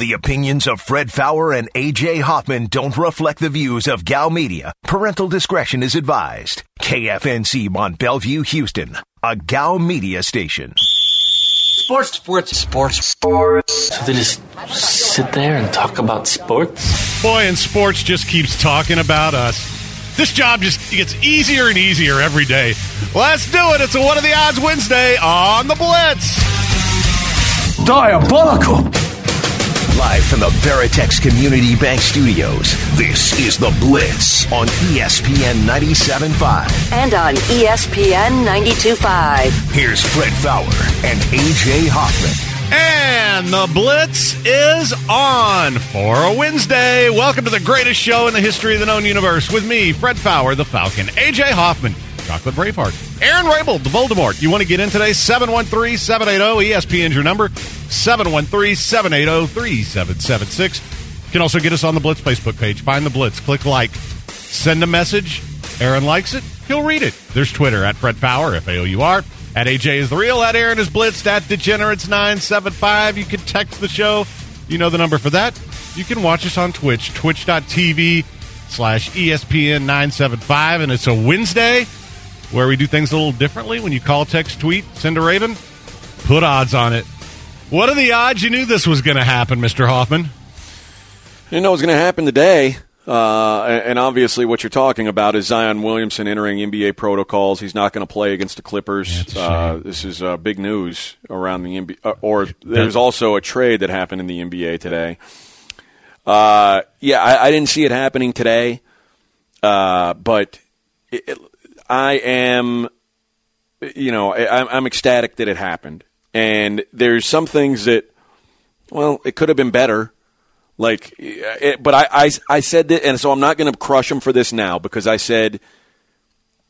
The opinions of Fred Faour and AJ Hoffman don't reflect the views of Gow Media. Parental discretion is advised. KFNC Mont Belvieu, Houston, a Gow Media station. Sports, sports, sports, sports. So they just sit there and talk about sports? Boy, and sports just keeps talking about us. This job just gets easier and easier every day. Let's do it. It's a What are the Odds Wednesday on the Blitz. Diabolical. Live from the Veritex Community Bank Studios, this is The Blitz on ESPN 97.5. and on ESPN 92.5. Here's Fred Faour and AJ Hoffman. And the Blitz is on for a Wednesday. Welcome to the greatest show in the history of the known universe with me, Fred Faour, the Falcon, AJ Hoffman, Chocolate Braveheart, Aaron Rabel, the Voldemort. You want to get in today? 713 780 ESPN's your number. 713 780 3776. You can also get us on the Blitz Facebook page. Find the Blitz, click like, send a message. Aaron likes it, he'll read it. There's Twitter at Fred Faour, F A O U R. At AJ is the real. At Aaron is Blitzed. At Degenerates975. You can text the show. You know the number for that. You can watch us on Twitch, twitch.tv slash E ESPN 975. And it's a Wednesday where we do things a little differently. When you call, text, tweet, send a Raven, put odds on it. What are the odds you knew this was going to happen, Mr. Hoffman? You know what's going to happen today, uh, and obviously what you're talking about is Zion Williamson entering NBA protocols. He's not going to play against the Clippers. Uh, this is uh, big news around the NBA. Uh, or there's also a trade that happened in the NBA today. Uh, yeah, I, I didn't see it happening today, uh, but it, it, I am, you know, I, I'm- I'm ecstatic that it happened. And there's some things that, well, it could have been better. Like, it, but I, I, I said that, and so I'm not going to crush him for this now because I said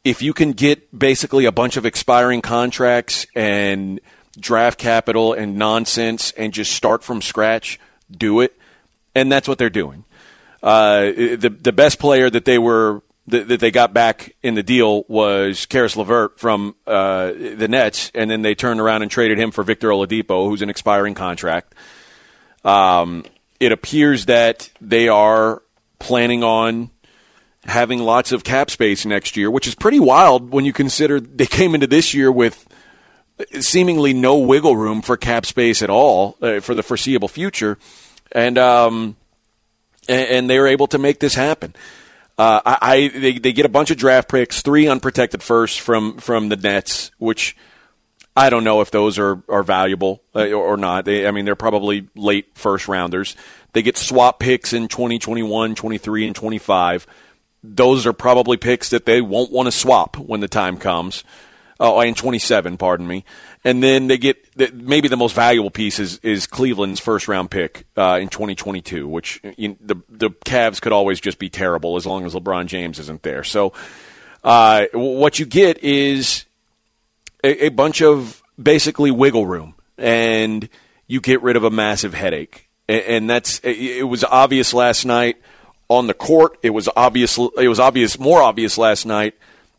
if you can get basically a bunch of expiring contracts and draft capital and nonsense and just start from scratch, do it. And that's what they're doing. Uh, eh, the the best player that they were that, that they got back in the deal was Caris LeVert from uh, the Nets, and then they turned around and traded him for Victor Oladipo, who's an expiring contract. Um, it appears that they are planning on having lots of cap space next year, which is pretty wild when you consider they came into this year with seemingly no wiggle room for cap space at all uh, for the foreseeable future, and um, and, and they were able to make this happen. Uh, I, I they, they get a bunch of draft picks, three unprotected firsts from from the Nets, which I don't know if those are are valuable uh, or, not. They, I mean, they're probably late first rounders. They get swap picks in 2021, 23, and 25. Those are probably picks that they won't want to swap when the time comes. Oh, and 27, pardon me. And then they get maybe the most valuable piece is, is Cleveland's first round pick uh, in 2022, which you, the the Cavs could always just be terrible as long as LeBron James isn't there. So uh, what you get is a, a bunch of basically wiggle room, and you get rid of a massive headache. And, and that's it was obvious last night on the court. It was obvious. It was obvious, more obvious last night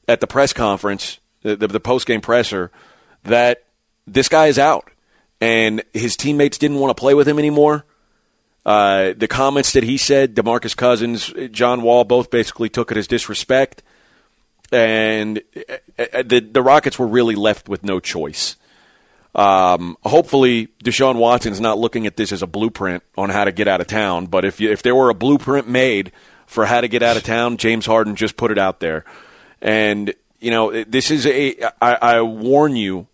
at the press conference, the, the, post game presser, that this guy is out, and his teammates didn't want to play with him anymore. Uh, the comments that he said, Demarcus Cousins, John Wall, both basically took it as disrespect and uh, uh, the the Rockets were really left with no choice. Um, hopefully, Deshaun Watson's not looking at this as a blueprint on how to get out of town. But if you, if there were a blueprint made for how to get out of town, James Harden just put it out there. And you know, this is a. I, I warn you,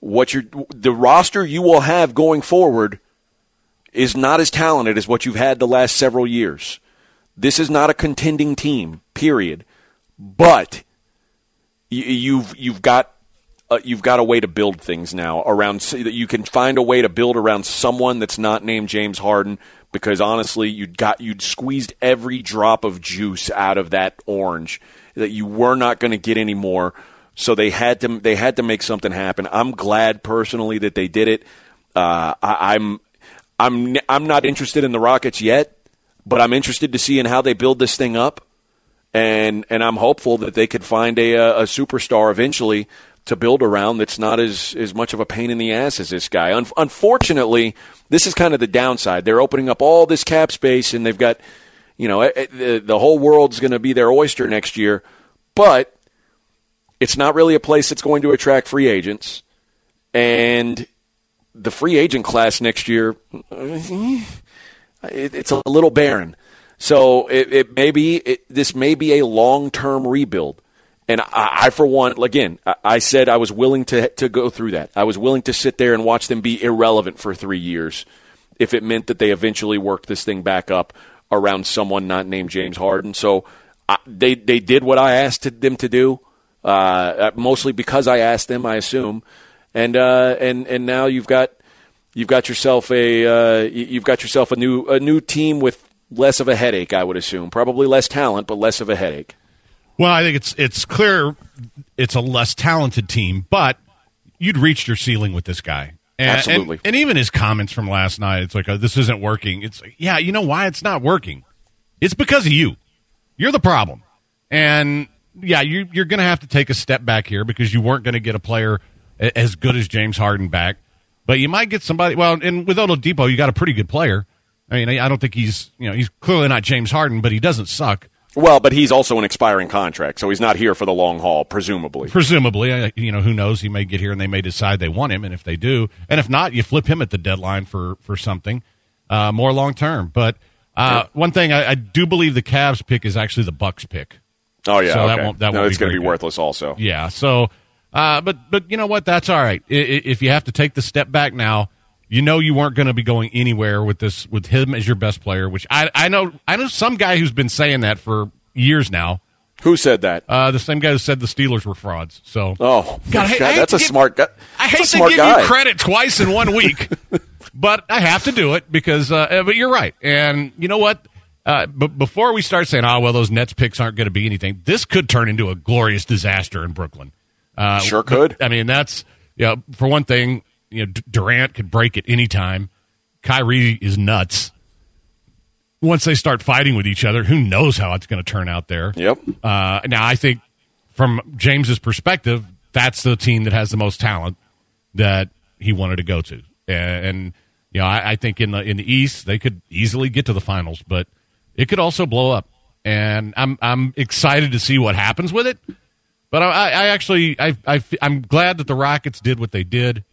what you the roster you will have going forward is not as talented as what you've had the last several years. This is not a contending team. Period but you, you've you've got uh, you've got a way to build things now around so that you can find a way to build around someone that's not named James Harden because honestly you'd got you'd squeezed every drop of juice out of that orange that you were not going to get anymore. So they had to they had to make something happen. I'm glad personally that they did it. Uh, I, I'm I'm I'm not interested in the Rockets yet but I'm interested to see in how they build this thing up. And and I'm hopeful that they could find a a superstar eventually to build around that's not as, as much of a pain in the ass as this guy. Un- unfortunately, this is kind of the downside. They're opening up all this cap space, and they've got, you know, eh, eh, the, the whole world's going to be their oyster next year. But it's not really a place that's going to attract free agents. And the free agent class next year, eh, it's a little barren. So it, it may be it, this may be a long term rebuild. And I, I, for one, again, I, said I was willing to to go through that. I was willing to sit there and watch them be irrelevant for three years, if it meant that they eventually worked this thing back up around someone not named James Harden. So I, they they did what I asked them to do, uh, mostly because I asked them. I assume, and uh, and and now you've got you've got yourself a uh, you've got yourself a new a new team with less of a headache. I would assume, probably less talent, but less of a headache. Well, I think it's it's clear it's a less talented team, but you'd reached your ceiling with this guy. And, Absolutely. And, and, even his comments from last night, it's like, oh, this isn't working. It's like, yeah, you know why it's not working? It's because of you. You're the problem. And yeah, you, you're going to have to take a step back here because you weren't going to get a player as good as James Harden back. But you might get somebody. Well, and with Oladipo, you got a pretty good player. I mean, I don't think he's you know he's clearly not James Harden, but he doesn't suck. Well, but he's also an expiring contract, so he's not here for the long haul, presumably. Presumably, you know, who knows? He may get here and they may decide they want him, and if they do, and if not, you flip him at the deadline for for something uh, more long term. But uh, yeah. one thing, I, I, do believe the Cavs pick is actually the Bucks pick. Oh yeah, so okay. that won't that no, won't it's going to be worthless. Also, yeah. So, uh, but but you know what? That's all right. If you have to take the step back now you know you weren't going to be going anywhere with this with him as your best player. Which I I know I know some guy who's been saying that for years now. Who said that? Uh, the same guy who said the Steelers were frauds. So oh God, God, that's a give, smart guy. I hate to give guy. you credit twice in one week, but I have to do it because. Uh, but you're right, and you know what? Uh, but before we start saying, "Oh well, those Nets picks aren't going to be anything," this could turn into a glorious disaster in Brooklyn. Uh, sure could. I mean, that's yeah. You know, for one thing, you know, Durant could break at any time. Kyrie is nuts. Once they start fighting with each other, who knows how it's going to turn out there? Yep. Uh, now, I think from James's perspective, that's the team that has the most talent that he wanted to go to, and, and you know, I, I, think in the in the East they could easily get to the finals, but it could also blow up. And I'm I'm excited to see what happens with it. But I, I actually I, I I'm glad that the Rockets did what they did,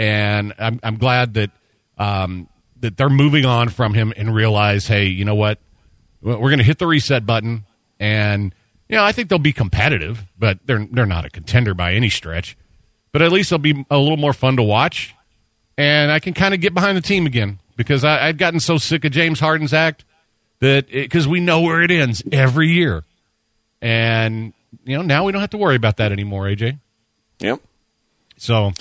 and I'm I'm glad that um, that they're moving on from him and realize, hey, you know what? We're going to hit the reset button, and you know I think they'll be competitive, but they're they're not a contender by any stretch. But at least they'll be a little more fun to watch, and I can kind of get behind the team again because I, I've gotten so sick of James Harden's act that because we know where it ends every year, and you know now we don't have to worry about that anymore, AJ. Yep. So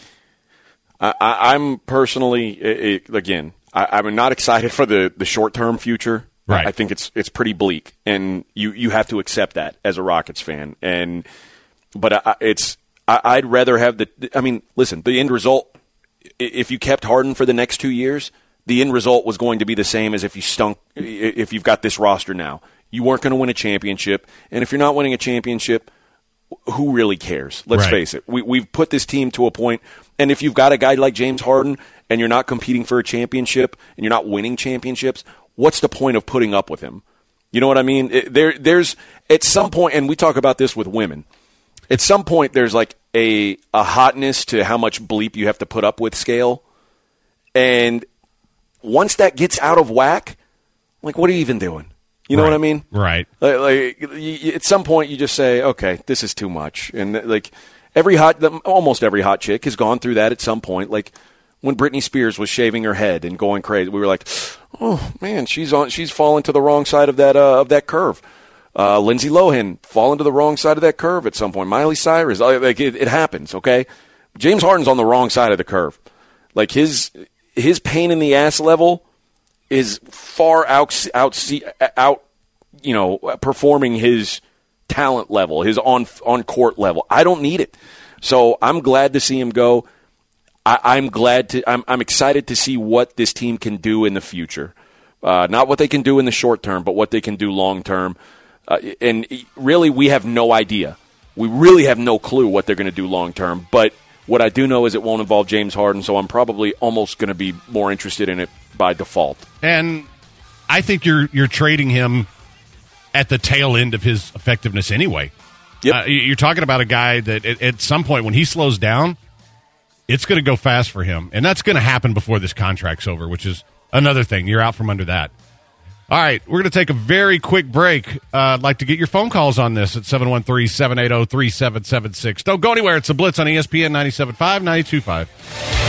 I, am personally, again, I, am not excited for the, the short term future. Right. I think it's it's pretty bleak, and you, you have to accept that as a Rockets fan. And but I, it's I, would rather have the. I mean, listen, the end result. If you kept Harden for the next two years, the end result was going to be the same as if you stunk. If you've got this roster now, you weren't going to win a championship, and if you're not winning a championship, who really cares? Let's right. face it. We, we've put this team to a point, and if you've got a guy like James Harden and you're not competing for a championship and you're not winning championships, what's the point of putting up with him? You know what I mean? It, there, there's at some point, and we talk about this with women. At some point, there's like a a hotness to how much bleep you have to put up with scale, and once that gets out of whack, like what are you even doing? You know right. what I mean? Right. Like, like you, at some point, you just say, "Okay, this is too much." And like every hot, almost every hot chick has gone through that at some point. Like when Britney Spears was shaving her head and going crazy, we were like, "Oh man, she's on, she's fallen to the wrong side of that uh, of that curve." Uh, Lindsay Lohan fallen to the wrong side of that curve at some point. Miley Cyrus, uh, like it, it happens. Okay, James Harden's on the wrong side of the curve. Like his his pain in the ass level is far out out out you know performing his talent level, his on on court level. I don't need it. So I'm glad to see him go. I, am glad to. I'm, I'm excited to see what this team can do in the future. Uh, not what they can do in the short term, but what they can do long term. Uh, and really, we have no idea we really have no clue what they're going to do long term. But what I do know is it won't involve James Harden, so I'm probably almost going to be more interested in it by default. And I think you're you're trading him at the tail end of his effectiveness anyway. Yep. Uh, you're talking about a guy that at, at some point when he slows down, it's going to go fast for him, and that's going to happen before this contract's over, which is another thing. You're out from under that. All right, we're going to take a very quick break. Uh, I'd like to get your phone calls on this at 713 780 3776. Don't go anywhere. It's the Blitz on ESPN 97.5, 92.5.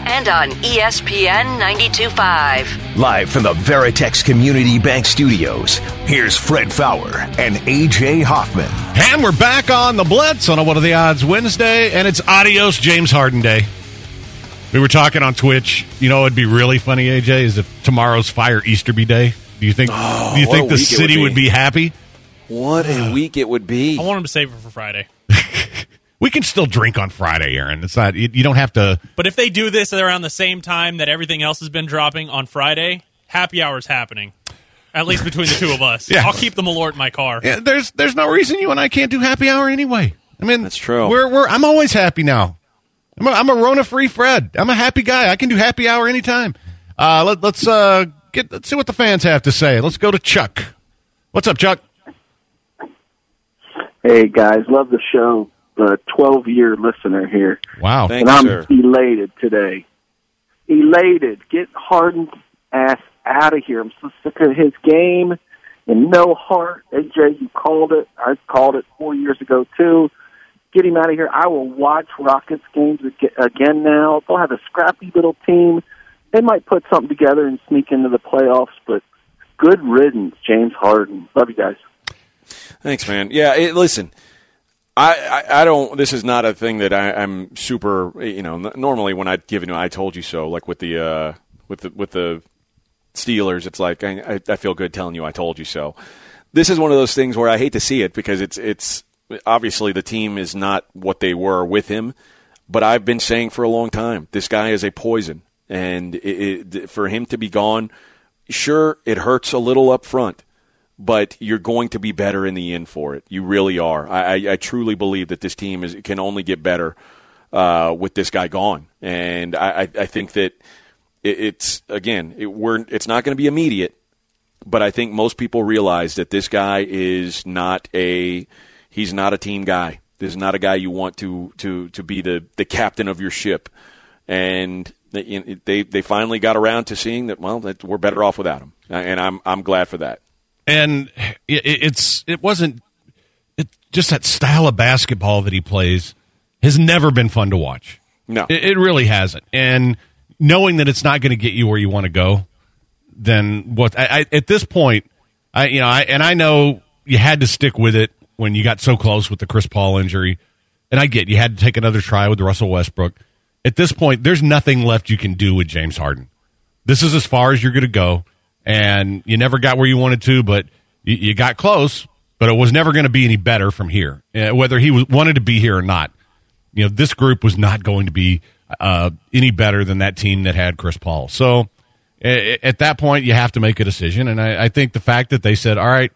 And on ESPN 92.5. Live from the Veritex Community Bank Studios, here's Fred Faour and AJ Hoffman. And we're back on the Blitz on a What Are the Odds Wednesday, and it's Adios James Harden Day. We were talking on Twitch. You know, it'd be really funny, AJ, is if tomorrow's Fire Easterby Day. Do you think? Oh, do you think the city would would be. be happy? What a week it would be. I want him to save it for Friday. We can still drink on Friday, Aaron. It's not. You, you don't have to. But if they do this around the same time that everything else has been dropping on Friday, happy hour's happening. At least between the two of us. Yeah. I'll keep the Malort in my car. Yeah, there's there's no reason you and I can't do happy hour anyway. I mean, That's true. We're we're I'm always happy now. I'm a, I'm a Rona free Fred. I'm a happy guy. I can do happy hour anytime. Uh, let, let's uh get let's see what the fans have to say. Let's go to Chuck. What's up, Chuck? Hey guys, love the show. The 12 year listener here. Wow. Thank and I'm sir. elated today. Elated. Get Harden's ass out of here. I'm so sick of his game and no heart. AJ, you called it. I called it four years ago too. Get him out of here. I will watch Rockets games ag- again now. They'll have a scrappy little team. They might put something together and sneak into the playoffs, but good riddance, James Harden. Love you guys. Thanks, man. Yeah, it, listen, I, I, I don't. This is not a thing that I, I'm super. You know, normally when I give you, I told you so. Like with the uh, with the with the Steelers, it's like I, I, I feel good telling you I told you so. This is one of those things where I hate to see it because it's it's obviously the team is not what they were with him, but I've been saying for a long time this guy is a poison, and it, it, for him to be gone, sure it hurts a little up front but you're going to be better in the end for it. You really are. I, I, truly believe that this team is can only get better uh, with this guy gone, and I, I, think that it, it's again, it, we're it's not going to be immediate, but I think most people realize that this guy is not a he's not a team guy. This is not a guy you want to to to be the the captain of your ship, and they they, they finally got around to seeing that well that we're better off without him, and I'm I'm glad for that. And it, it's it wasn't it just that style of basketball that he plays has never been fun to watch. No. it, it really hasn't. And knowing that it's not going to get you where you want to go, then what? I, I, at this point, I you know, I, and I know you had to stick with it when you got so close with the Chris Paul injury, and I get you had to take another try with Russell Westbrook. At this point, there's nothing left you can do with James Harden. This is as far as you're going to go, and you never got where you wanted to, but you, you got close. But it was never going to be any better from here, uh, whether he was, wanted to be here or not. You know, this group was not going to be uh, any better than that team that had Chris Paul. So a- at that point, you have to make a decision. And I, I think the fact that they said, "All right,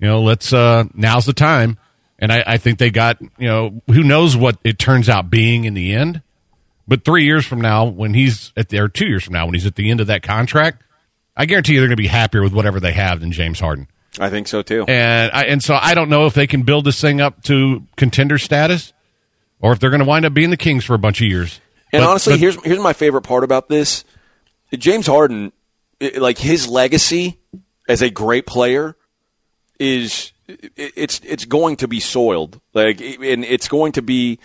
you know, let's uh, now's the time," and I, I think they got you know, who knows what it turns out being in the end. But three years from now, when he's at the, or two years from now, when he's at the end of that contract, I guarantee you they're going to be happier with whatever they have than James Harden. I think so too. And I, and so I don't know if they can build this thing up to contender status, or if they're going to wind up being the Kings for a bunch of years. And But- honestly, but- here's here's my favorite part about this: James Harden, like his legacy as a great player, is it's it's going to be soiled. Like, and it's going to be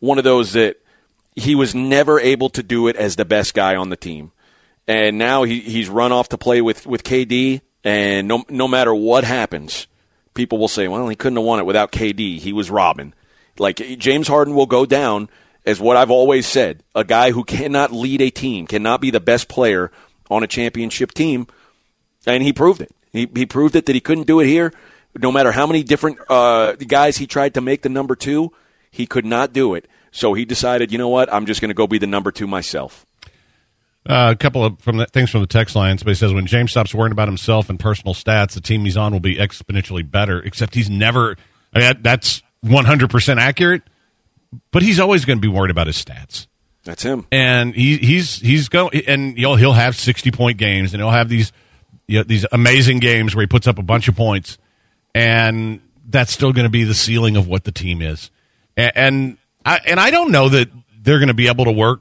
one of those that he was never able to do it as the best guy on the team. And now he, he's run off to play with, with KD, and no, no matter what happens, people will say, well, he couldn't have won it without KD. He was Robin. Like, James Harden will go down as what I've always said a guy who cannot lead a team, cannot be the best player on a championship team. And he proved it. He, he proved it that he couldn't do it here. No matter how many different uh, guys he tried to make the number two, he could not do it. So he decided, you know what? I'm just going to go be the number two myself. Uh, a couple of from the, things from the text line. Somebody says when James stops worrying about himself and personal stats, the team he's on will be exponentially better. Except he's never. I mean, that, that's 100 percent accurate. But he's always going to be worried about his stats. That's him. And he, he's he's going and you know, he'll have 60 point games and he'll have these you know, these amazing games where he puts up a bunch of points, and that's still going to be the ceiling of what the team is. And, and I and I don't know that they're going to be able to work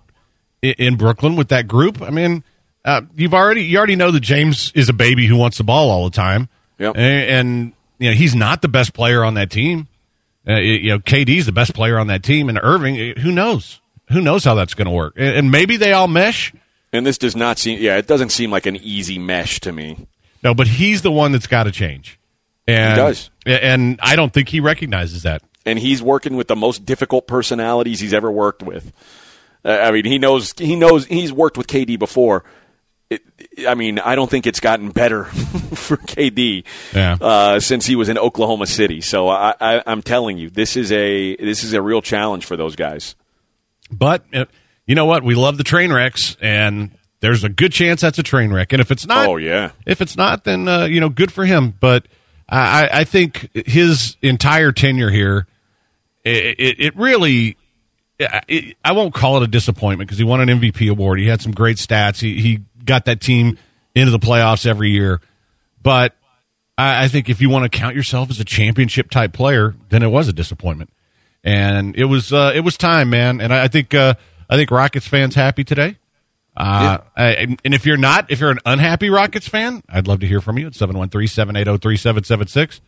in, Brooklyn with that group. I mean, uh, you've already you already know that James is a baby who wants the ball all the time. Yep. And, and you know he's not the best player on that team. Uh, you know, KD's the best player on that team, and Irving. Who knows? Who knows how that's going to work? And, and maybe they all mesh. And this does not seem. Yeah, it doesn't seem like an easy mesh to me. No, but he's the one that's got to change. And, He does. and I don't think he recognizes that. and he's working with the most difficult personalities he's ever worked with. Uh, I mean, he knows he knows he's worked with KD before. It, I mean, I don't think it's gotten better for KD Yeah. uh, since he was in Oklahoma City. So I, I, I'm telling you, this is a this is a real challenge for those guys. But uh, you know what? We love the train wrecks, and there's a good chance that's a train wreck. And if it's not, Oh, yeah. if it's not, then uh, you know, good for him. But I, I think his entire tenure here, it, it, it really. I won't call it a disappointment because he won an MVP award. He had some great stats. He he got that team into the playoffs every year. But I, I think if you want to count yourself as a championship type player, then it was a disappointment. And it was uh, it was time, man. And I, I think uh, I think Rockets fans happy today. Uh, I- and if you're not, if you're an unhappy Rockets fan, I'd love to hear from you at 713-780-3776.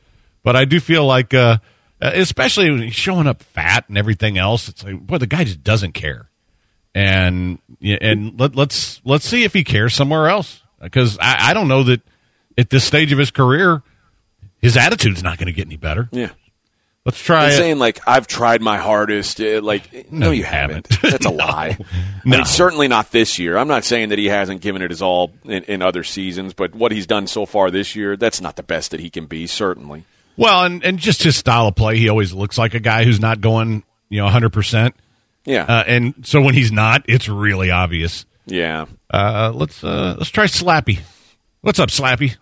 But I do feel like, uh, especially when he's showing up fat and everything else, it's like, boy, the guy just doesn't care. And, yeah, and let, let's, let's see if he cares somewhere else. Because I, I don't know that at this stage of his career, his attitude's not going to get any better. Yeah. Let's try it. saying like I've tried my hardest, uh, like no, No, you haven't. That's a No. lie. I No. mean, certainly not this year. I'm not saying that he hasn't given it his all in, in other seasons, but what he's done so far this year, that's not the best that he can be. Certainly. Well, and, and just his style of play, he always looks like a guy who's not going, you know, 100%. Yeah. Uh, and so when he's not, it's really obvious. yeah. Uh, let's uh, let's try Slappy. What's up, Slappy?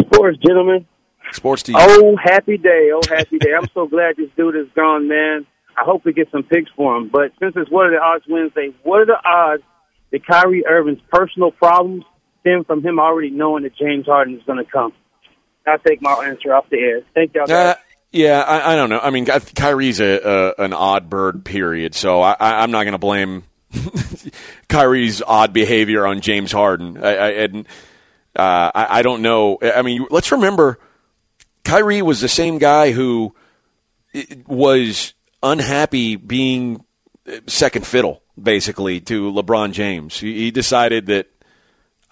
Sports, gentlemen. Sports TV. Oh, happy day. Oh, happy day. I'm so glad this dude is gone, man. I hope we get some picks for him. But since it's What are the Odds Wednesday, what are the odds that Kyrie Irving's personal problems stem from him already knowing that James Harden is going to come? I'll take my answer off the air. Thank y'all. Uh, yeah, I, I don't know. I mean, Kyrie's a, a an odd bird, period. So I, I, I'm not going to blame Kyrie's odd behavior on James Harden. I, I, and uh, I, I don't know. I mean, let's remember, Kyrie was the same guy who was unhappy being second fiddle, basically, to LeBron James. He, he decided that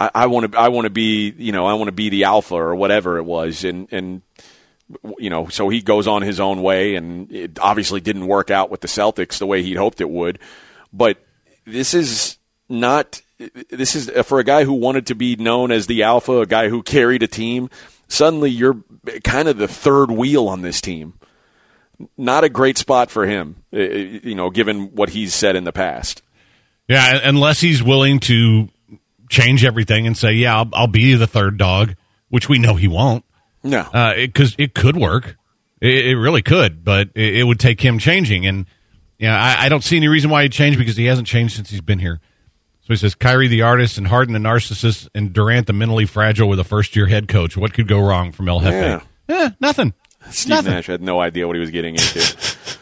I want to, I want to be, you know, I want to be the alpha or whatever it was, and and you know, so he goes on his own way, and it obviously didn't work out with the Celtics the way he'd hoped it would. But this is not. This is for a guy who wanted to be known as the alpha, a guy who carried a team. Suddenly, you're kind of the third wheel on this team. Not a great spot for him, eh, eh, you know, given what he's said in the past. Yeah, unless he's willing to change everything and say, "Yeah, I'll, I'll be the third dog," which we know he won't. No, because it, it, could work. It, it really could, but it, it, would take him changing. And yeah, I, I, don't see any reason why he'd change because he hasn't changed since he's been here. So he says, Kyrie the artist and Harden the narcissist and Durant the mentally fragile with a first year head coach. What could go wrong from El Jefe? Yeah. Eh, nothing. Steve nothing. Nash had no idea what he was getting into.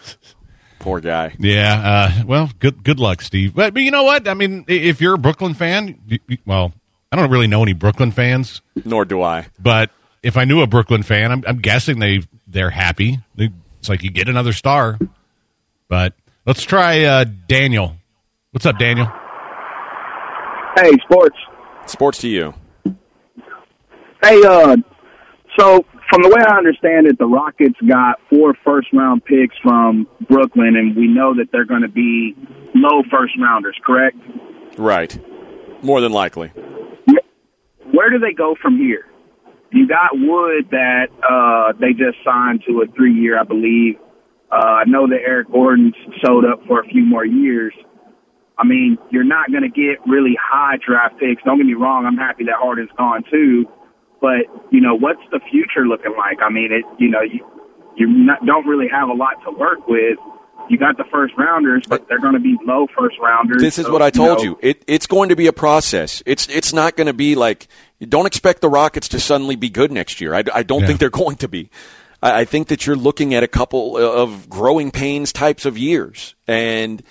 Poor guy. Yeah. Uh, well, good good luck, Steve. But, but you know what? I mean, if you're a Brooklyn fan, you, you, well, I don't really know any Brooklyn fans. Nor do I. But if I knew a Brooklyn fan, I'm, I'm guessing they they're happy. They, it's like you get another star. But Let's try uh, Daniel. What's up, Daniel? Hey, sports. Sports to you. Hey, uh, so from the way I understand it, the Rockets got four first round picks from Brooklyn, and we know that they're going to be low first rounders, correct? Right. More than likely. Where do they go from here? You got Wood that uh, they just signed to a three year, I believe. Uh, I know that Eric Gordon's showed up for a few more years. I mean, you're not going to get really high draft picks. Don't get me wrong. I'm happy that Harden's gone too. But, you know, what's the future looking like? I mean, it, you know, you, you not, don't really have a lot to work with. You got the first rounders, but they're going to be low first rounders. This is so, what I told know, you. It, it's going to be a process. It's it's not going to be like don't expect the Rockets to suddenly be good next year. I, I don't Yeah. think they're going to be. I, I think that you're looking at a couple of growing pains types of years, and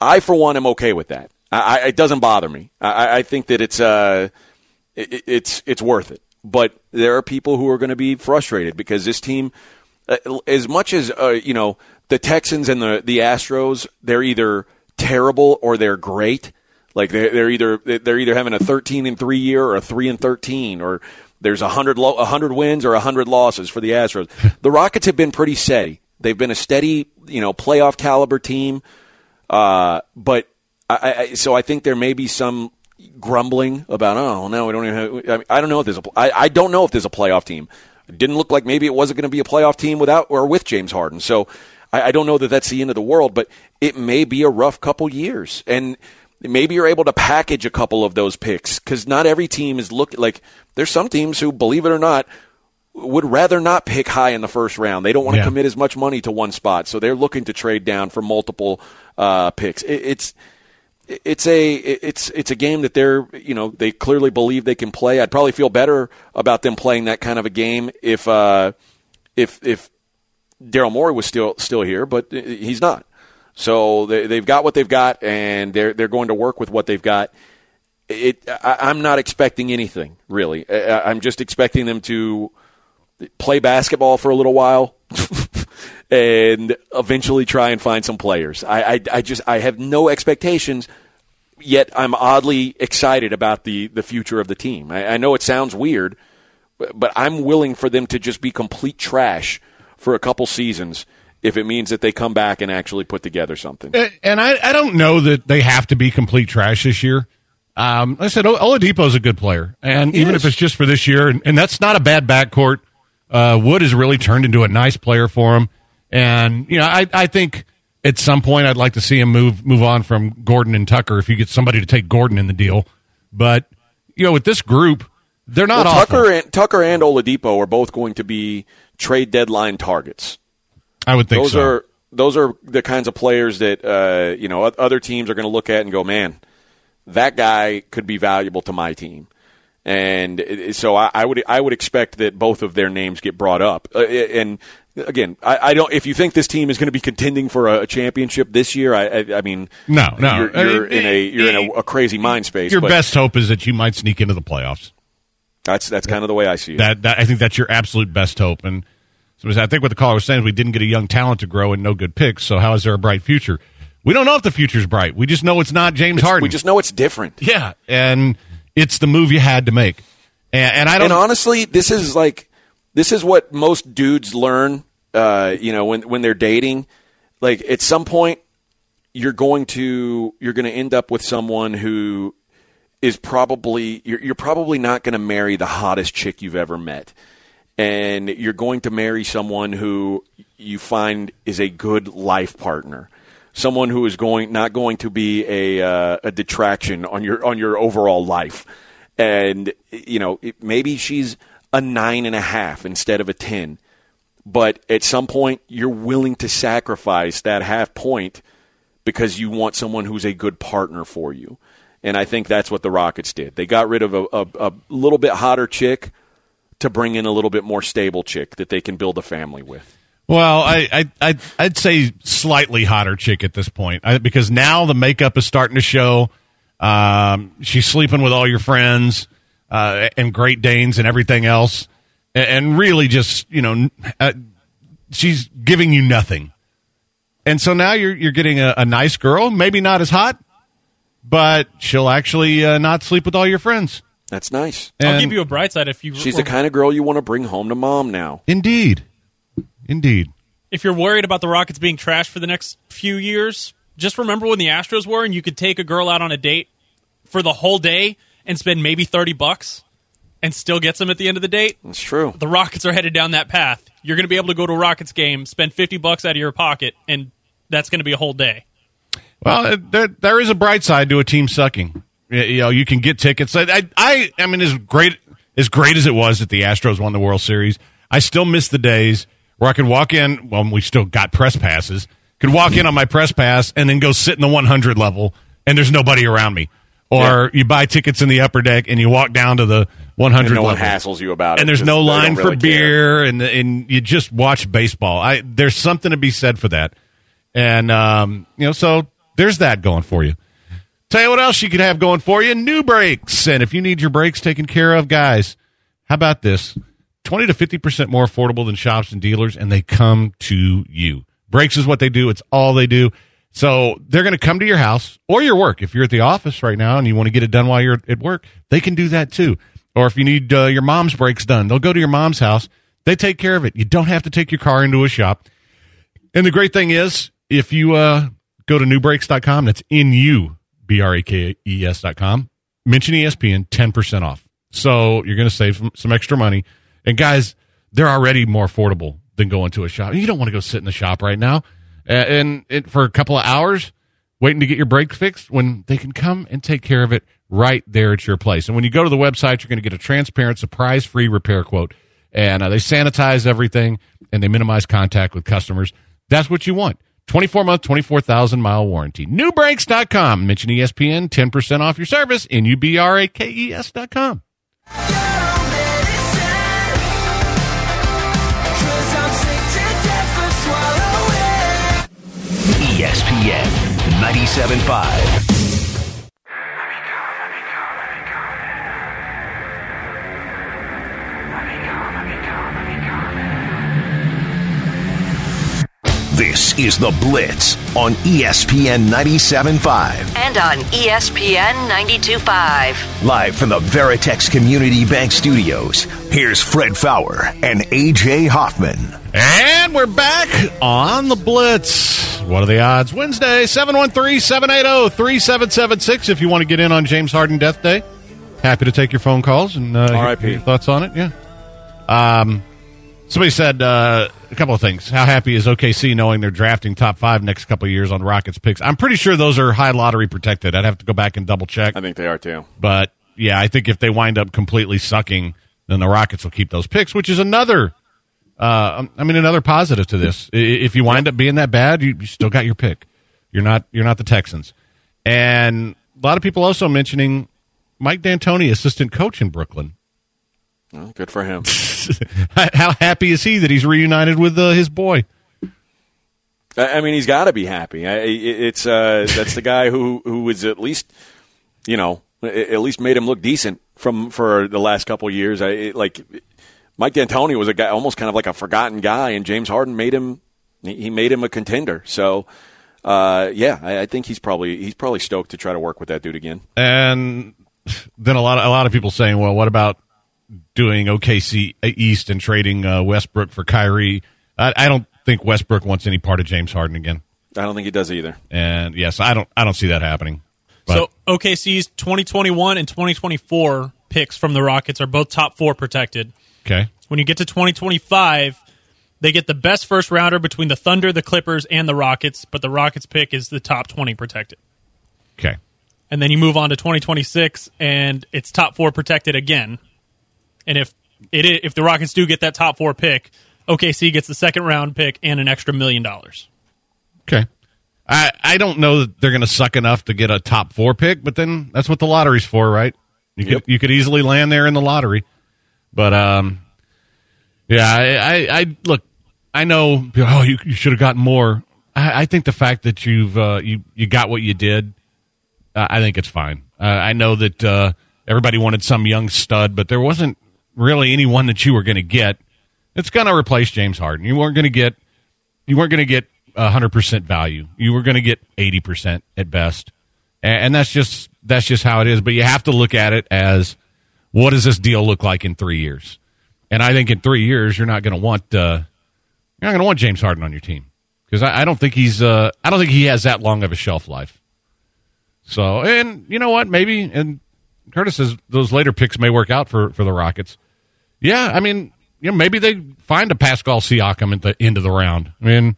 I, for one, am okay with that. I, I, it doesn't bother me. I, I think that it's uh, it, it's it's worth it. But there are people who are going to be frustrated because this team, uh, as much as uh, you know, the Texans and the the Astros, they're either terrible or they're great. Like they're, they're either they're either having a 13 and three year or a three and 13 or there's a hundred lo- a hundred wins or a hundred losses for the Astros. the Rockets have been pretty steady. They've been a steady, you know, playoff caliber team. Uh, but I, I, so I think there may be some grumbling about oh no we don't even have, I, mean, I don't know if there's a I, I don't know if there's a playoff team. It didn't look like maybe it wasn't going to be a playoff team without or with James Harden. So I, I don't know that that's the end of the world, but it may be a rough couple years and. Maybe you're able to package a couple of those picks because not every team is look like. There's some teams who, believe it or not, would rather not pick high in the first round. They don't want to Yeah. commit as much money to one spot, so they're looking to trade down for multiple uh, picks. It, it's it's a it's it's a game that they're you know they clearly believe they can play. I'd probably feel better about them playing that kind of a game if uh, if if Daryl Morey was still still here, but he's not. So they, they've got what they've got, and they're they're going to work with what they've got. It I, I'm not expecting anything really. I, I'm just expecting them to play basketball for a little while. and eventually try and find some players. I, I, I just I have no expectations, yet I'm oddly excited about the, the future of the team. I, I know it sounds weird, but, but I'm willing for them to just be complete trash for a couple seasons if it means that they come back and actually put together something. And I, I don't know that they have to be complete trash this year. Um, like I said O- Oladipo's a good player, and He even is. if it's just for this year, and, and that's not a bad backcourt. Uh, Wood has really turned into a nice player for him, and you know I, I think at some point I'd like to see him move move on from Gordon and Tucker if you get somebody to take Gordon in the deal. But you know with this group, they're not Well. Tucker and Tucker and Oladipo are both going to be trade deadline targets. I would think those so. are those are the kinds of players that uh, you know other teams are going to look at and go, man, that guy could be valuable to my team. And so I, I would I would expect that both of their names get brought up. Uh, and again, I, I don't. If you think this team is going to be contending for a, championship this year, I, I, I mean, No, no. you're, you're in a you're in a, a crazy mind space. Your best hope is that you might sneak into the playoffs. That's that's kind of the way I see it. That, that I think that's your absolute best hope. And so I think what the caller was saying is we didn't get a young talent to grow and no good picks. So how is there a bright future? We don't know if the future's bright. We just know it's not James It's- Harden. we just know it's different. yeah, and it's the move you had to make. And, and I don't. And honestly, this is like this is what most dudes learn. Uh, you know, when when they're dating, like at some point, you're going to you're going to end up with someone who is probably you're, you're probably not going to marry the hottest chick you've ever met, and you're going to marry someone who you find is a good life partner. Someone who is going not going to be a uh, a detraction on your on your overall life, and you know it, maybe she's a nine and a half instead of a ten, but at some point you're willing to sacrifice that half point because you want someone who's a good partner for you. And I think that's what the Rockets did. They got rid of a, a, a little bit hotter chick to bring in a little bit more stable chick that they can build a family with. Well, I, I, I'd, I'd say slightly hotter chick at this point I, because now the makeup is starting to show. Um, she's sleeping with all your friends uh, and Great Danes and everything else, and, and really just you know, uh, she's giving you nothing. And so now you're you're getting a, a nice girl, maybe not as hot, but she'll actually uh, not sleep with all your friends. That's nice. I'll And- give you a bright side if you. She's the kind of girl you want to bring home to mom now. Indeed, indeed. if you're worried about the Rockets being trashed for the next few years, just remember when the Astros were, and you could take a girl out on a date for the whole day and spend maybe thirty bucks, and still gets them at the end of the date. That's true. The Rockets are headed down that path. You're going to be able to go to a Rockets game, spend fifty bucks out of your pocket, and that's going to be a whole day. Well, uh, there there is a bright side to a team sucking. You know, you can get tickets. I, I, I, I mean, as great as great as it was that the Astros won the World Series, I still miss the days where I could walk in. Well, we still got press passes. Could walk in on my press pass and then go sit in the 100 level, and there's nobody around me. Or you buy tickets in the upper deck and you walk down to the 100 And no one hassles you about it. and there's no line for really care. beer, and and you just watch baseball. I there's something to be said for that, and um, you know, so there's that going for you. Tell you what else you could have going for you: new brakes, and if you need your brakes taken care of, guys, how about this? Twenty to fifty percent more affordable than shops and dealers, and they come to you. Brakes is what they do; it's all they do. So they're going to come to your house or your work. If you're at the office right now and you want to get it done while you're at work, they can do that too. Or if you need uh, your mom's brakes done, they'll go to your mom's house. They take care of it. You don't have to take your car into a shop. And the great thing is, if you uh, go to nubrakes.com, that's in you, B R A K E S.com, mention ESPN, 10% off. So you're going to save some, some extra money. And guys, they're already more affordable than going to a shop. You don't want to go sit in the shop right now and, and for a couple of hours waiting to get your brake fixed when they can come and take care of it right there at your place. And when you go to the website, you're going to get a transparent, surprise free repair quote. And uh, they sanitize everything and they minimize contact with customers. That's what you want. 24 month, 24,000 mile warranty. NuBrakes.com. Mention ESPN, 10% off your service. N U B R A K E S.com. ESPN 97.5. This is The Blitz on ESPN 97.5. And on ESPN 92.5. Live from the Veritex Community Bank Studios, here's Fred Faour and AJ Hoffman. And we're back on the Blitz. What are the odds? Wednesday, 713 780 3776. If you want to get in on James Harden Death Day, happy to take your phone calls and uh, R.I.P.. hear your thoughts on it. Yeah. Um, somebody said uh, a couple of things. How happy is OKC knowing they're drafting top five next couple of years on Rockets picks? I'm pretty sure those are high lottery protected. I'd have to go back and double check. I think they are too. But yeah, I think if they wind up completely sucking, then the Rockets will keep those picks, which is another. Uh, I mean, another positive to this. If you wind up being that bad, you, you still got your pick. You're not. You're not the Texans. And a lot of people also mentioning Mike D'Antoni, assistant coach in Brooklyn. Well, good for him. How happy is he that he's reunited with uh, his boy? I I mean, he's got to be happy. It's uh, that's the guy who who was at least, you know, at least made him look decent from for the last couple of years. I it, like Mike D'Antoni was a guy, almost kind of like a forgotten guy, and James Harden made him he he made him a contender. So. Uh, yeah, I, I think he's probably he's probably stoked to try to work with that dude again. And then a lot of a lot of people saying, well, what about doing OKC East and trading uh, Westbrook for Kyrie? I, I don't think Westbrook wants any part of James Harden again. I don't think he does either. And yes, I don't I don't see that happening. But So OKC's 2021 and 2024 picks from the Rockets are both top four protected. okay, When you get to 2025, they get the best first rounder between the Thunder, the Clippers, and the Rockets, but the Rockets pick is the top 20 protected. okay, And then you move on to 2026, and it's top four protected again. And if it if the Rockets do get that top four pick, OKC gets the second round pick and an extra million dollars. okay. I I don't know that they're going to suck enough to get a top four pick, but then that's what the lottery's for, right? You Yep. could you could easily land there in the lottery, but um, yeah, I I, I look. I know. Oh, you, you should have gotten more. I, I think the fact that you've uh, you you got what you did, uh, I think it's fine. Uh, I know that uh, everybody wanted some young stud, but there wasn't really anyone that you were going to get. It's going to replace James Harden. You weren't going to get. You weren't going to get hundred percent value. You were going to get eighty percent at best, and, and that's just that's just how it is. But you have to look at it as what does this deal look like in three years? And I think in three years you're not going to want uh, you're not going to want James Harden on your team because I, I, don't think he's uh, I don't think he has that long of a shelf life. So and you know what? Maybe and Curtis says those later picks may work out for for the Rockets. Yeah, I mean, you know, maybe they find a Pascal Siakam at the end of the round. I mean,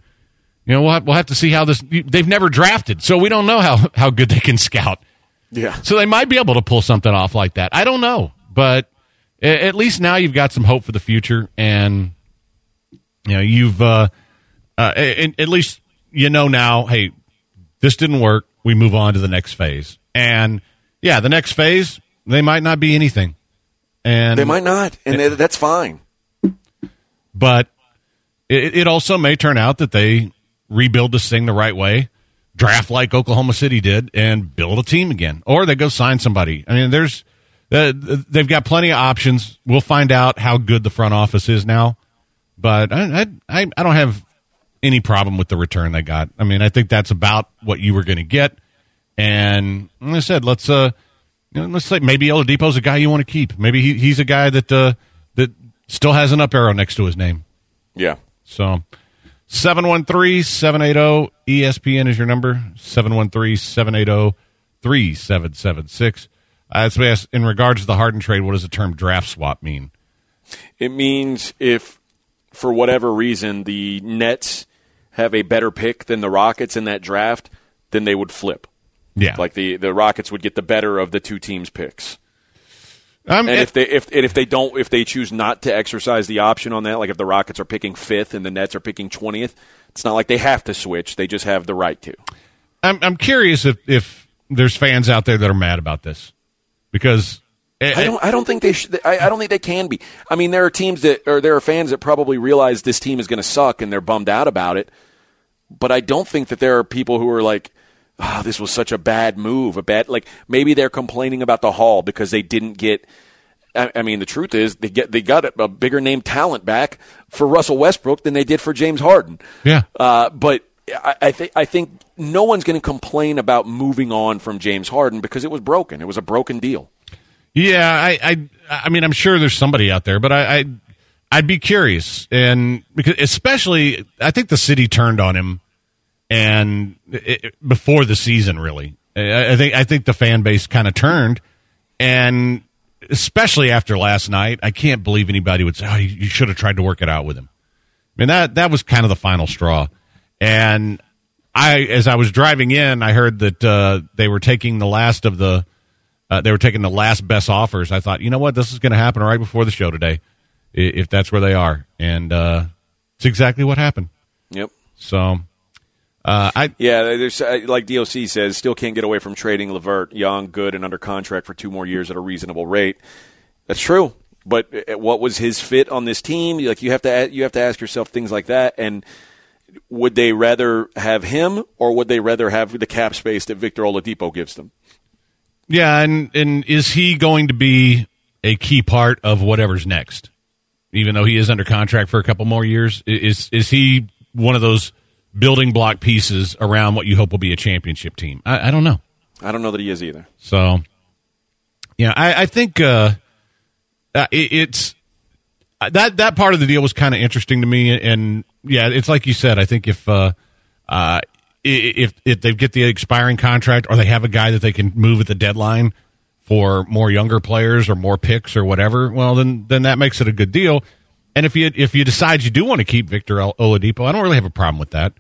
you know, we'll have, we'll have to see how this. They've never drafted, so we don't know how how good they can scout. Yeah. So they might be able to pull something off like that. I don't know, but at least now you've got some hope for the future, and you know you've uh, uh, at least you know now. Hey, this didn't work. We move on to the next phase, and yeah, the next phase they might not be anything, and they might not, and it, that's fine. But it, it also may turn out that they rebuild this thing the right way draft like Oklahoma City did and build a team again, or they go sign somebody. I mean, there's uh, they've got plenty of options. We'll find out how good the front office is now, but I I, I don't have any problem with the return they got. I mean, I think that's about what you were going to get. And like I said, let's uh, you know, let's say maybe Oladipo's a guy you want to keep. Maybe he, he's a guy that uh, that still has an up arrow next to his name. Yeah. So 713 780 ESPN is your number. 713 780 3776. Uh, so asked, in regards to the Harden trade, what does the term draft swap mean? It means if, for whatever reason, the Nets have a better pick than the Rockets in that draft, then they would flip. Yeah. Like the, the Rockets would get the better of the two teams' picks. Um, and if they if and if they don't if they choose not to exercise the option on that, like if the Rockets are picking fifth and the Nets are picking twentieth, it's not like they have to switch. They just have the right to. I'm I'm curious if if there's fans out there that are mad about this because I don't. I don't think they. Should, I, I don't think they can be. I mean, there are teams that, or there are fans that probably realize this team is going to suck and they're bummed out about it. But I don't think that there are people who are like, oh, this was such a bad move, a bad like maybe they're complaining about the haul because they didn't get. I, I mean, the truth is they get they got a bigger name talent back for Russell Westbrook than they did for James Harden. Yeah, uh, but I, I think I think no one's going to complain about moving on from James Harden because it was broken. It was a broken deal. Yeah, I, I, I mean, I'm sure there's somebody out there, but I, I I'd be curious, and because especially, I think the city turned on him and it, before the season, really, I, I think I think the fan base kind of turned, and especially after last night, I can't believe anybody would say, "Oh, you, you should have tried to work it out with him." I mean that that was kind of the final straw, and I, as I was driving in, I heard that uh, they were taking the last of the, uh, they were taking the last best offers. I thought, you know what, this is going to happen right before the show today, if that's where they are, and uh, it's exactly what happened. Yep. So uh, I yeah, there's uh, like DOC says, still can't get away from trading LeVert, young, good, and under contract for two more years at a reasonable rate. That's true, but uh, what was his fit on this team? Like you have to you have to ask yourself things like that, and would they rather have him or would they rather have the cap space that Victor Oladipo gives them? Yeah, and and is he going to be a key part of whatever's next? Even though he is under contract for a couple more years, is is he one of those? Building block pieces around what you hope will be a championship team. I, I don't know. I don't know that he is either. So, yeah, I, I think uh, uh, it, it's uh, that that part of the deal was kind of interesting to me, and yeah, it's like you said. I think if uh, uh, if if they get the expiring contract, or they have a guy that they can move at the deadline for more younger players or more picks or whatever, well, then then that makes it a good deal. And if you if you decide you do want to keep Victor Oladipo, I don't really have a problem with that.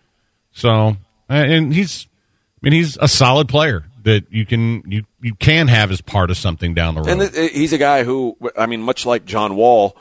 So, and he's, I mean, he's a solid player that you can you you can have as part of something down the road. And he's a guy who, I mean, much like John Wall,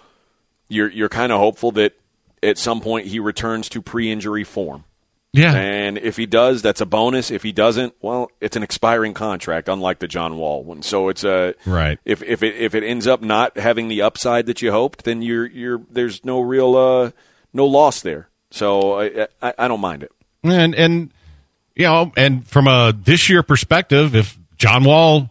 you're you're kind of hopeful that at some point he returns to pre-injury form. Yeah. And if he does, that's a bonus. If he doesn't, well, it's an expiring contract, unlike the John Wall one. So it's a right. If if it if it ends up not having the upside that you hoped, then you're you're there's no real uh no loss there. So I I, I don't mind it. And and you know, and from a this year perspective, if John Wall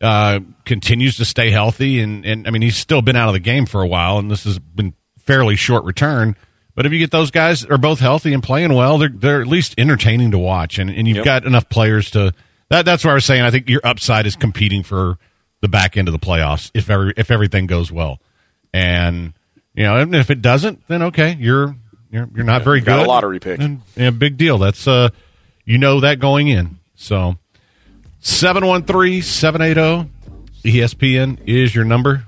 uh, continues to stay healthy, and and I mean he's still been out of the game for a while, and this has been fairly short return. But if you get those guys that are both healthy and playing well, they're they're at least entertaining to watch, and and you've Yep. got enough players to. That that's what I was saying. I think your upside is competing for the back end of the playoffs if every if everything goes well, and you know and if it doesn't, then okay, you're you're you're not very got a good. lottery pick. And, yeah, big deal. That's uh, you know that going in. So 713-780 ESPN is your number.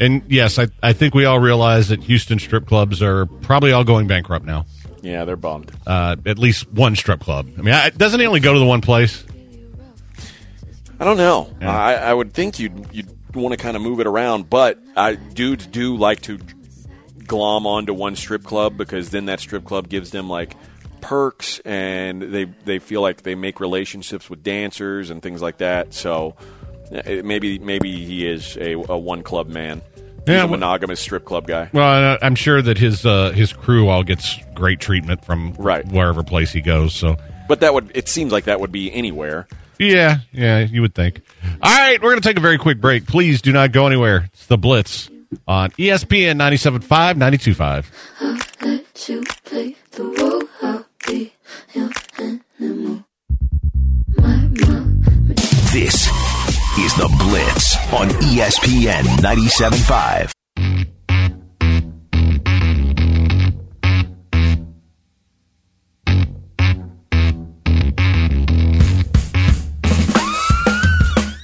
And yes, I, I think we all realize that Houston strip clubs are probably all going bankrupt now. Yeah, they're bummed. Uh, at least one strip club. I mean, I, doesn't he only go to the one place? I don't know. Yeah. I, I would think you'd you'd want to kind of move it around, but I, dudes do like to glom onto one strip club because then that strip club gives them like perks and they they feel like they make relationships with dancers and things like that. So eh, maybe maybe he is a, a one club man. He's Yeah, a monogamous strip club guy. Well, I'm sure that his uh, his crew all gets great treatment from Right. wherever place he goes. So But that would it seems like that would be anywhere. yeah, yeah, you would think. All right, we're going to take a very quick break. Please do not go anywhere. It's the Blitz on ESPN 97.5, 92.5. This is The Blitz on ESPN 97.5.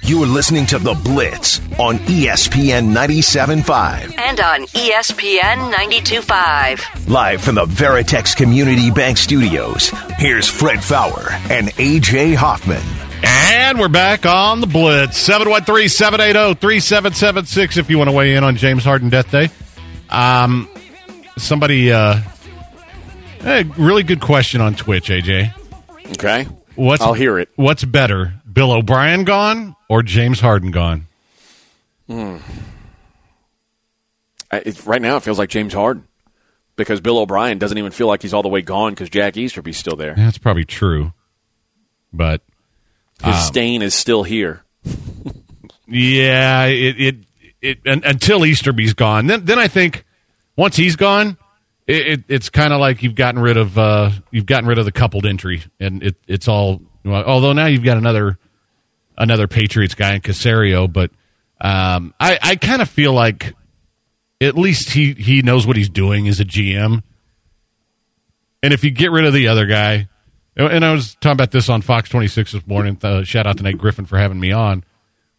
You are listening to The Blitz on ESPN 97.5. And on ESPN 92.5. Live from the Veritex Community Bank Studios, here's Fred Faour and AJ Hoffman. And we're back on the Blitz. 713 780 3776 if you want to weigh in on James Harden Death Day. Um, somebody, uh, a really good question on Twitch, AJ. Okay. What's, I'll hear it. What's better, Bill O'Brien gone or James Harden gone? I, it, right now, it feels like James Harden because Bill O'Brien doesn't even feel like he's all the way gone because Jack Easterby's still there. That's probably true. But His stain is still here. Yeah, it it, it un, until Easterby's gone. Then then I think once he's gone, it, it it's kind of like you've gotten rid of uh you've gotten rid of the coupled entry, and it it's all. Although now you've got another another Patriots guy in Caserio, but um, I I kind of feel like at least he he knows what he's doing as a GM. And if you get rid of the other guy, and I was talking about this on Fox 26 this morning. Uh, shout out to Nate Griffin for having me on.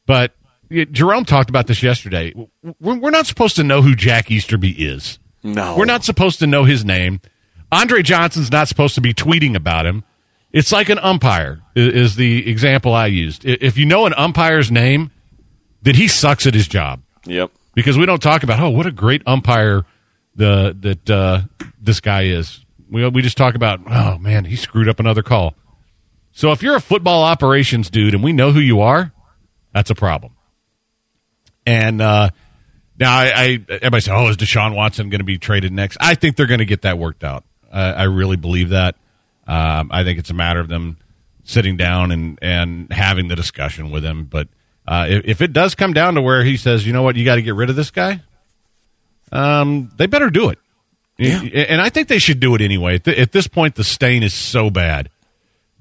But yeah, Jerome talked about this yesterday. We're we're not supposed to know who Jack Easterby is. No. We're not supposed to know his name. Andre Johnson's not supposed to be tweeting about him. It's like an umpire is the example I used. If you know an umpire's name, then he sucks at his job Yep. because we don't talk about oh what a great umpire the that uh, this guy is. We we just talk about oh man he screwed up another call. So if you're a football operations dude and we know who you are, that's a problem. And uh, now I, I everybody say oh is Deshaun Watson going to be traded next? I think they're going to get that worked out. I I really believe that. Um, I think it's a matter of them sitting down and and having the discussion with him. But uh, if, if it does come down to where he says, you know what, you got to get rid of this guy, um, they better do it. Yeah. And I think they should do it anyway. At, this point, the stain is so bad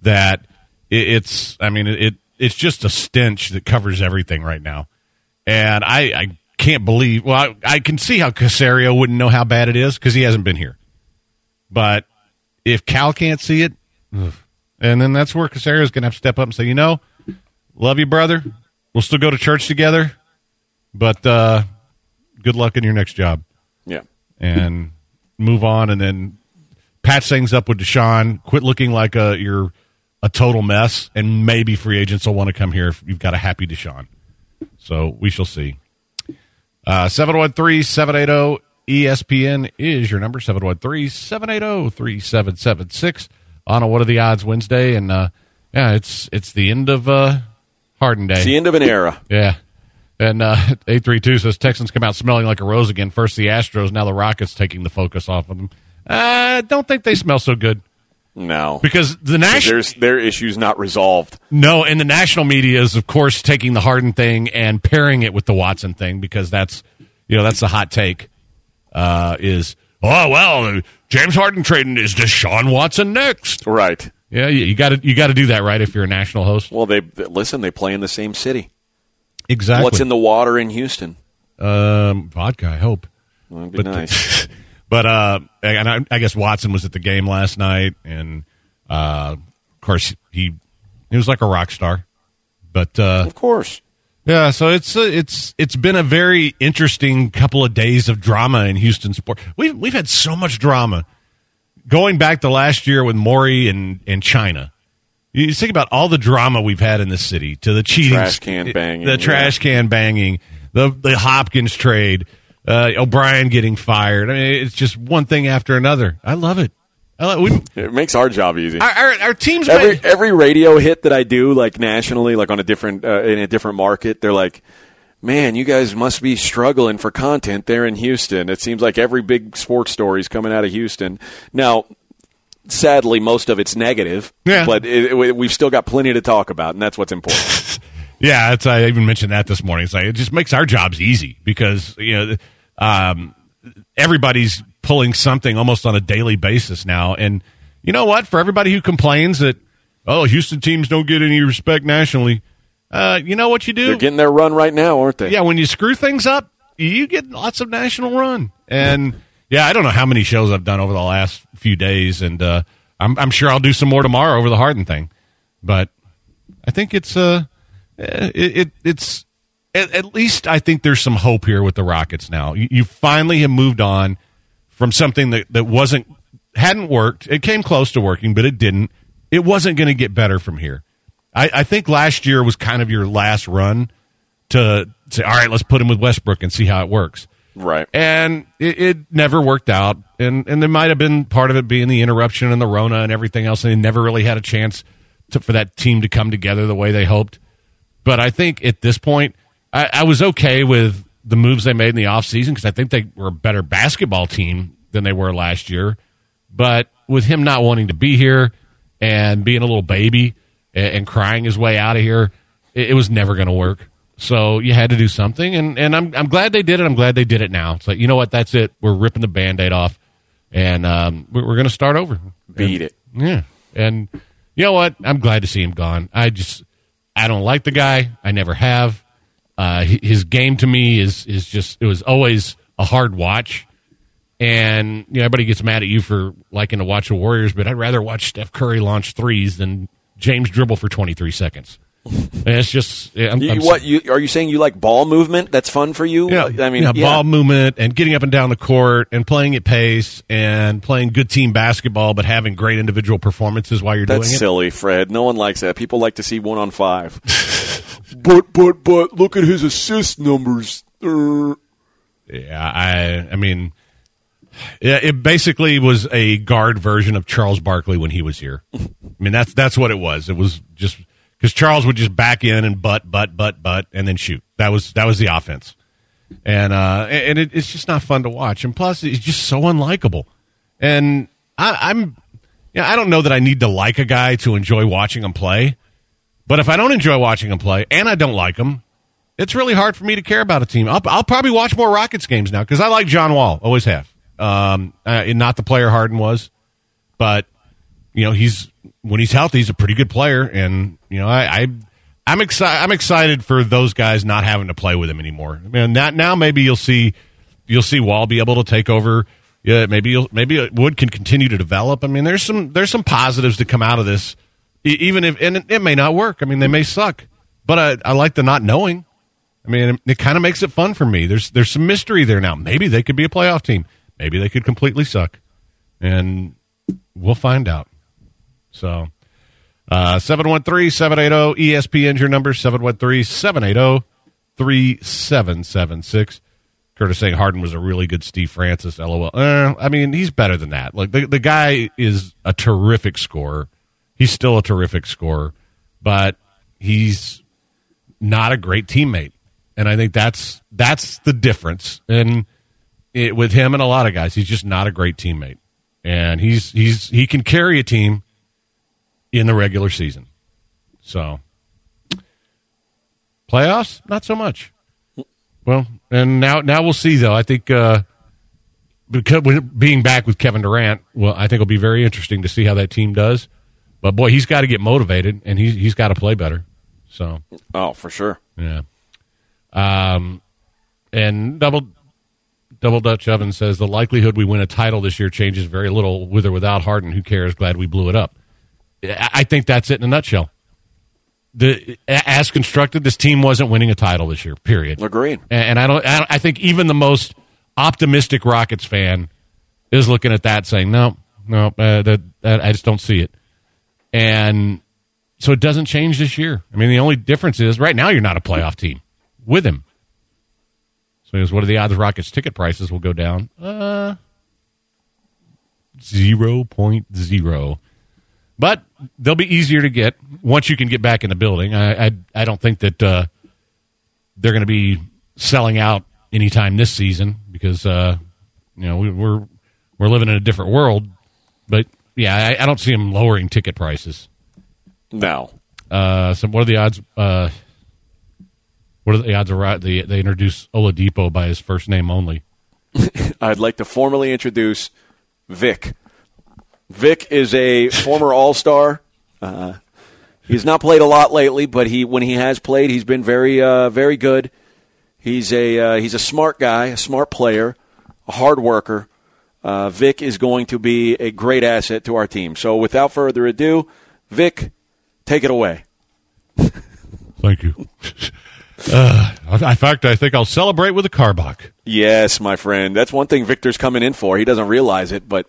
that it's. I mean, it it's just a stench that covers everything right now. And I, I can't believe. Well, I, I can see how Caserio wouldn't know how bad it is because he hasn't been here. But if Cal can't see it, and then that's where Caserio's going to have to step up and say, you know, love you, brother. We'll still go to church together, but uh, good luck in your next job Yeah. and move on. And then patch things up with Deshaun. Quit looking like a you're a total mess, and maybe free agents will want to come here if you've got a happy Deshaun. So we shall see. Uh, 713 780 ESPN is your number 713 780 3776 on a What Are the Odds Wednesday. And uh, yeah, it's it's the end of uh, Harden Day. It's the end of an era. Yeah. And uh, 832 says Texans come out smelling like a rose again. First the Astros, now the Rockets taking the focus off of them. I uh, don't think they smell so good No. because the national their issues not resolved. no, and the national media is of course taking the Harden thing and pairing it with the Watson thing because that's you know that's the hot take uh, is oh well, James Harden trading is Deshaun Watson next. Right. Yeah, you got to you got to do that right if you're a national host. Well, they listen. They play in the same city. Exactly. What's in the water in Houston? Um, vodka. I hope. Well, be But- nice. But uh, and I, I guess Watson was at the game last night, and uh, of course he he was like a rock star. But uh, of course, yeah. So it's uh, it's it's been a very interesting couple of days of drama in Houston sport. We've we've had so much drama going back to last year with Morey and and China. You think about all the drama we've had in this city, to the cheating, Trash can banging, the yeah. trash can banging, the the Hopkins trade, uh, O'Brien getting fired. I mean, it's just one thing after another. I love it. We, It makes our job easy. our, our, our teams every made- every radio hit that I do, like nationally, like on a different uh, in a different market, they're like, "Man, you guys must be struggling for content there in Houston." It seems like every big sports story is coming out of Houston now. Sadly, most of it's negative, Yeah. but it, it, we've still got plenty to talk about, and that's what's important. Yeah, I even mentioned that this morning. It's like it just makes our jobs easy because you know um, everybody's pulling something almost on a daily basis now, and you know what? For everybody who complains that oh Houston teams don't get any respect nationally, uh, you know what you do? They're getting their run right now, aren't they? yeah, when you screw things up, you get lots of national run. And yeah, I don't know how many shows I've done over the last few days, and uh, I'm, I'm sure I'll do some more tomorrow over the Harden thing. But I think it's uh, it, it it's at, at least I think there's some hope here with the Rockets now. You, you finally have moved on from something that, that wasn't hadn't worked. It came close to working, but it didn't. It wasn't going to get better from here. I, I think last year was kind of your last run to say, all right, let's put him with Westbrook and see how it works. Right. And it, it never worked out. And and there might have been part of it being the interruption and the Rona and everything else, and they never really had a chance to, for that team to come together the way they hoped. But I think at this point, I, I was okay with the moves they made in the offseason because I think they were a better basketball team than they were last year. But with him not wanting to be here and being a little baby and, and crying his way out of here, it, it was never going to work. So you had to do something, and, and I'm I'm glad they did it. I'm glad they did it now. It's like you know what, that's it. We're ripping the band-aid off, and um, we're, we're going to start over. Beat And- it. Yeah, and you know what? I'm glad to see him gone. I just I don't like the guy. I never have. Uh, his game to me is is just it was always a hard watch. And you know, everybody gets mad at you for liking to watch the Warriors, but I'd rather watch Steph Curry launch threes than James dribble for 23 seconds. And it's just I'm, You, I'm what you are you saying? You like ball movement? That's fun for you? yeah, I mean, yeah, yeah. ball movement and getting up and down the court and playing at pace and playing good team basketball, but having great individual performances while you're That's doing it. silly, Fred. No one likes that. People like to see one on five. but but but look at his assist numbers. Yeah, I I mean, yeah, it basically was a guard version of Charles Barkley when he was here. I mean, that's that's what it was. It was just because Charles would just back in and butt, butt, butt, butt, and then shoot. That was that was the offense, and uh, and it, it's just not fun to watch. And plus, he's just so unlikable. And I, I'm, yeah, I don't know that I need to like a guy to enjoy watching him play. But if I don't enjoy watching him play and I don't like him, it's really hard for me to care about a team. I'll, I'll probably watch more Rockets games now because I like John Wall, always have. Um, uh, not the player Harden was, but you know he's when he's healthy, he's a pretty good player, and you know I, I I'm excited. I'm excited for those guys not having to play with him anymore. I mean, that now maybe you'll see you'll see Wall be able to take over. Yeah, maybe maybe Wood can continue to develop. I mean, there's some there's some positives to come out of this, even if and it, may not work. I mean, they may suck, but I, I like the not knowing. I mean, it, it kind of makes it fun for me. There's there's some mystery there now. Maybe they could be a playoff team. Maybe they could completely suck, and we'll find out. So, uh, 713 780 ESPN's your number 713 780 3776. Curtis saying Harden was a really good Steve Francis. LOL. Uh, I mean, he's better than that. Like the the guy is a terrific scorer. He's still a terrific scorer, but he's not a great teammate. And I think that's that's the difference. And it, with him and a lot of guys, he's just not a great teammate. And he's he's he can carry a team in the regular season. So playoffs, not so much. Well, and now now we'll see though. I think uh, because being back with Kevin Durant, well, I think it'll be very interesting to see how that team does. But boy, he's got to get motivated, and he's he's got to play better. So, oh, for sure, yeah. Um, and double double Dutch oven says the likelihood we win a title this year changes very little with or without Harden. Who cares? Glad we blew it up. I think that's it in a nutshell. The as constructed, this team wasn't winning a title this year. Period. Agreed. And I don't. I think even the most optimistic Rockets fan is looking at that saying, no, no, uh, that, that, I just don't see it. And so it doesn't change this year. I mean, the only difference is right now you're not a playoff team with him. So he goes, what are the odds Rockets ticket prices will go down? Uh, 0.0. But they'll be easier to get once you can get back in the building. I I, I don't think that uh, they're going to be selling out anytime this season because uh, you know we, we're we're living in a different world. But yeah, I, I don't see them lowering ticket prices. No. Uh, so what are the odds? Uh, what are the odds of they they introduce Oladipo by his first name only? I'd like to formally introduce Vic. Vic is a former All Star. Uh, he's not played a lot lately, but he when he has played, he's been very uh, very good. He's a uh, he's a smart guy, a smart player, a hard worker. Uh, Vic is going to be a great asset to our team. So, without further ado, Vic, take it away. Thank you. Uh, in fact, I think I'll celebrate with a Karbach. Yes, my friend. That's one thing Victor's coming in for. He doesn't realize it, but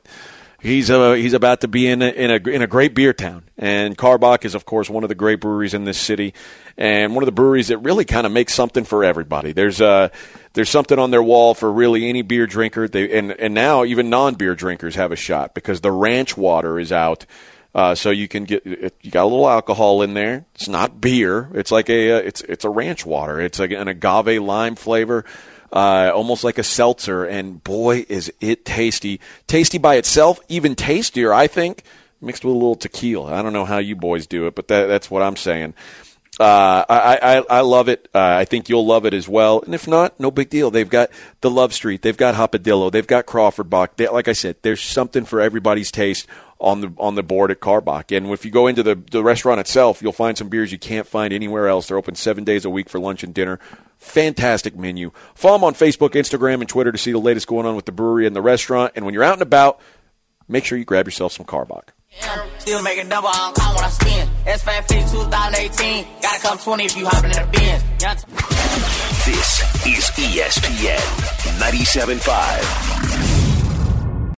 he's uh, he's about to be in a, in a in a great beer town, and Karbach is of course one of the great breweries in this city, and one of the breweries that really kind of makes something for everybody. There's uh there's something on their wall for really any beer drinker. They and and now even non beer drinkers have a shot because the ranch water is out. Uh, so you can get you got a little alcohol in there. It's not beer. It's like a uh, it's it's a ranch water. It's like an agave lime flavor uh, almost like a seltzer. And boy, is it tasty! Tasty by itself, even tastier, I think, mixed with a little tequila. I don't know how you boys do it, but that, that's what I'm saying. Uh, I, I, I love it. Uh, I think you'll love it as well. And if not, no big deal. They've got the Love Street. They've got Hopadillo. They've got Crawford Bock. They, like I said, there's something for everybody's taste on the on the board at Karbach. And if you go into the, the restaurant itself, you'll find some beers you can't find anywhere else. They're open seven days a week for lunch and dinner. Fantastic menu. Follow them on Facebook, Instagram, and Twitter to see the latest going on with the brewery and the restaurant. And when you're out and about, make sure you grab yourself some Karbach. Still making double on when I spin. S550 2018. Gotta come 20 if you hopping in the Benz. This is ESPN 97.5.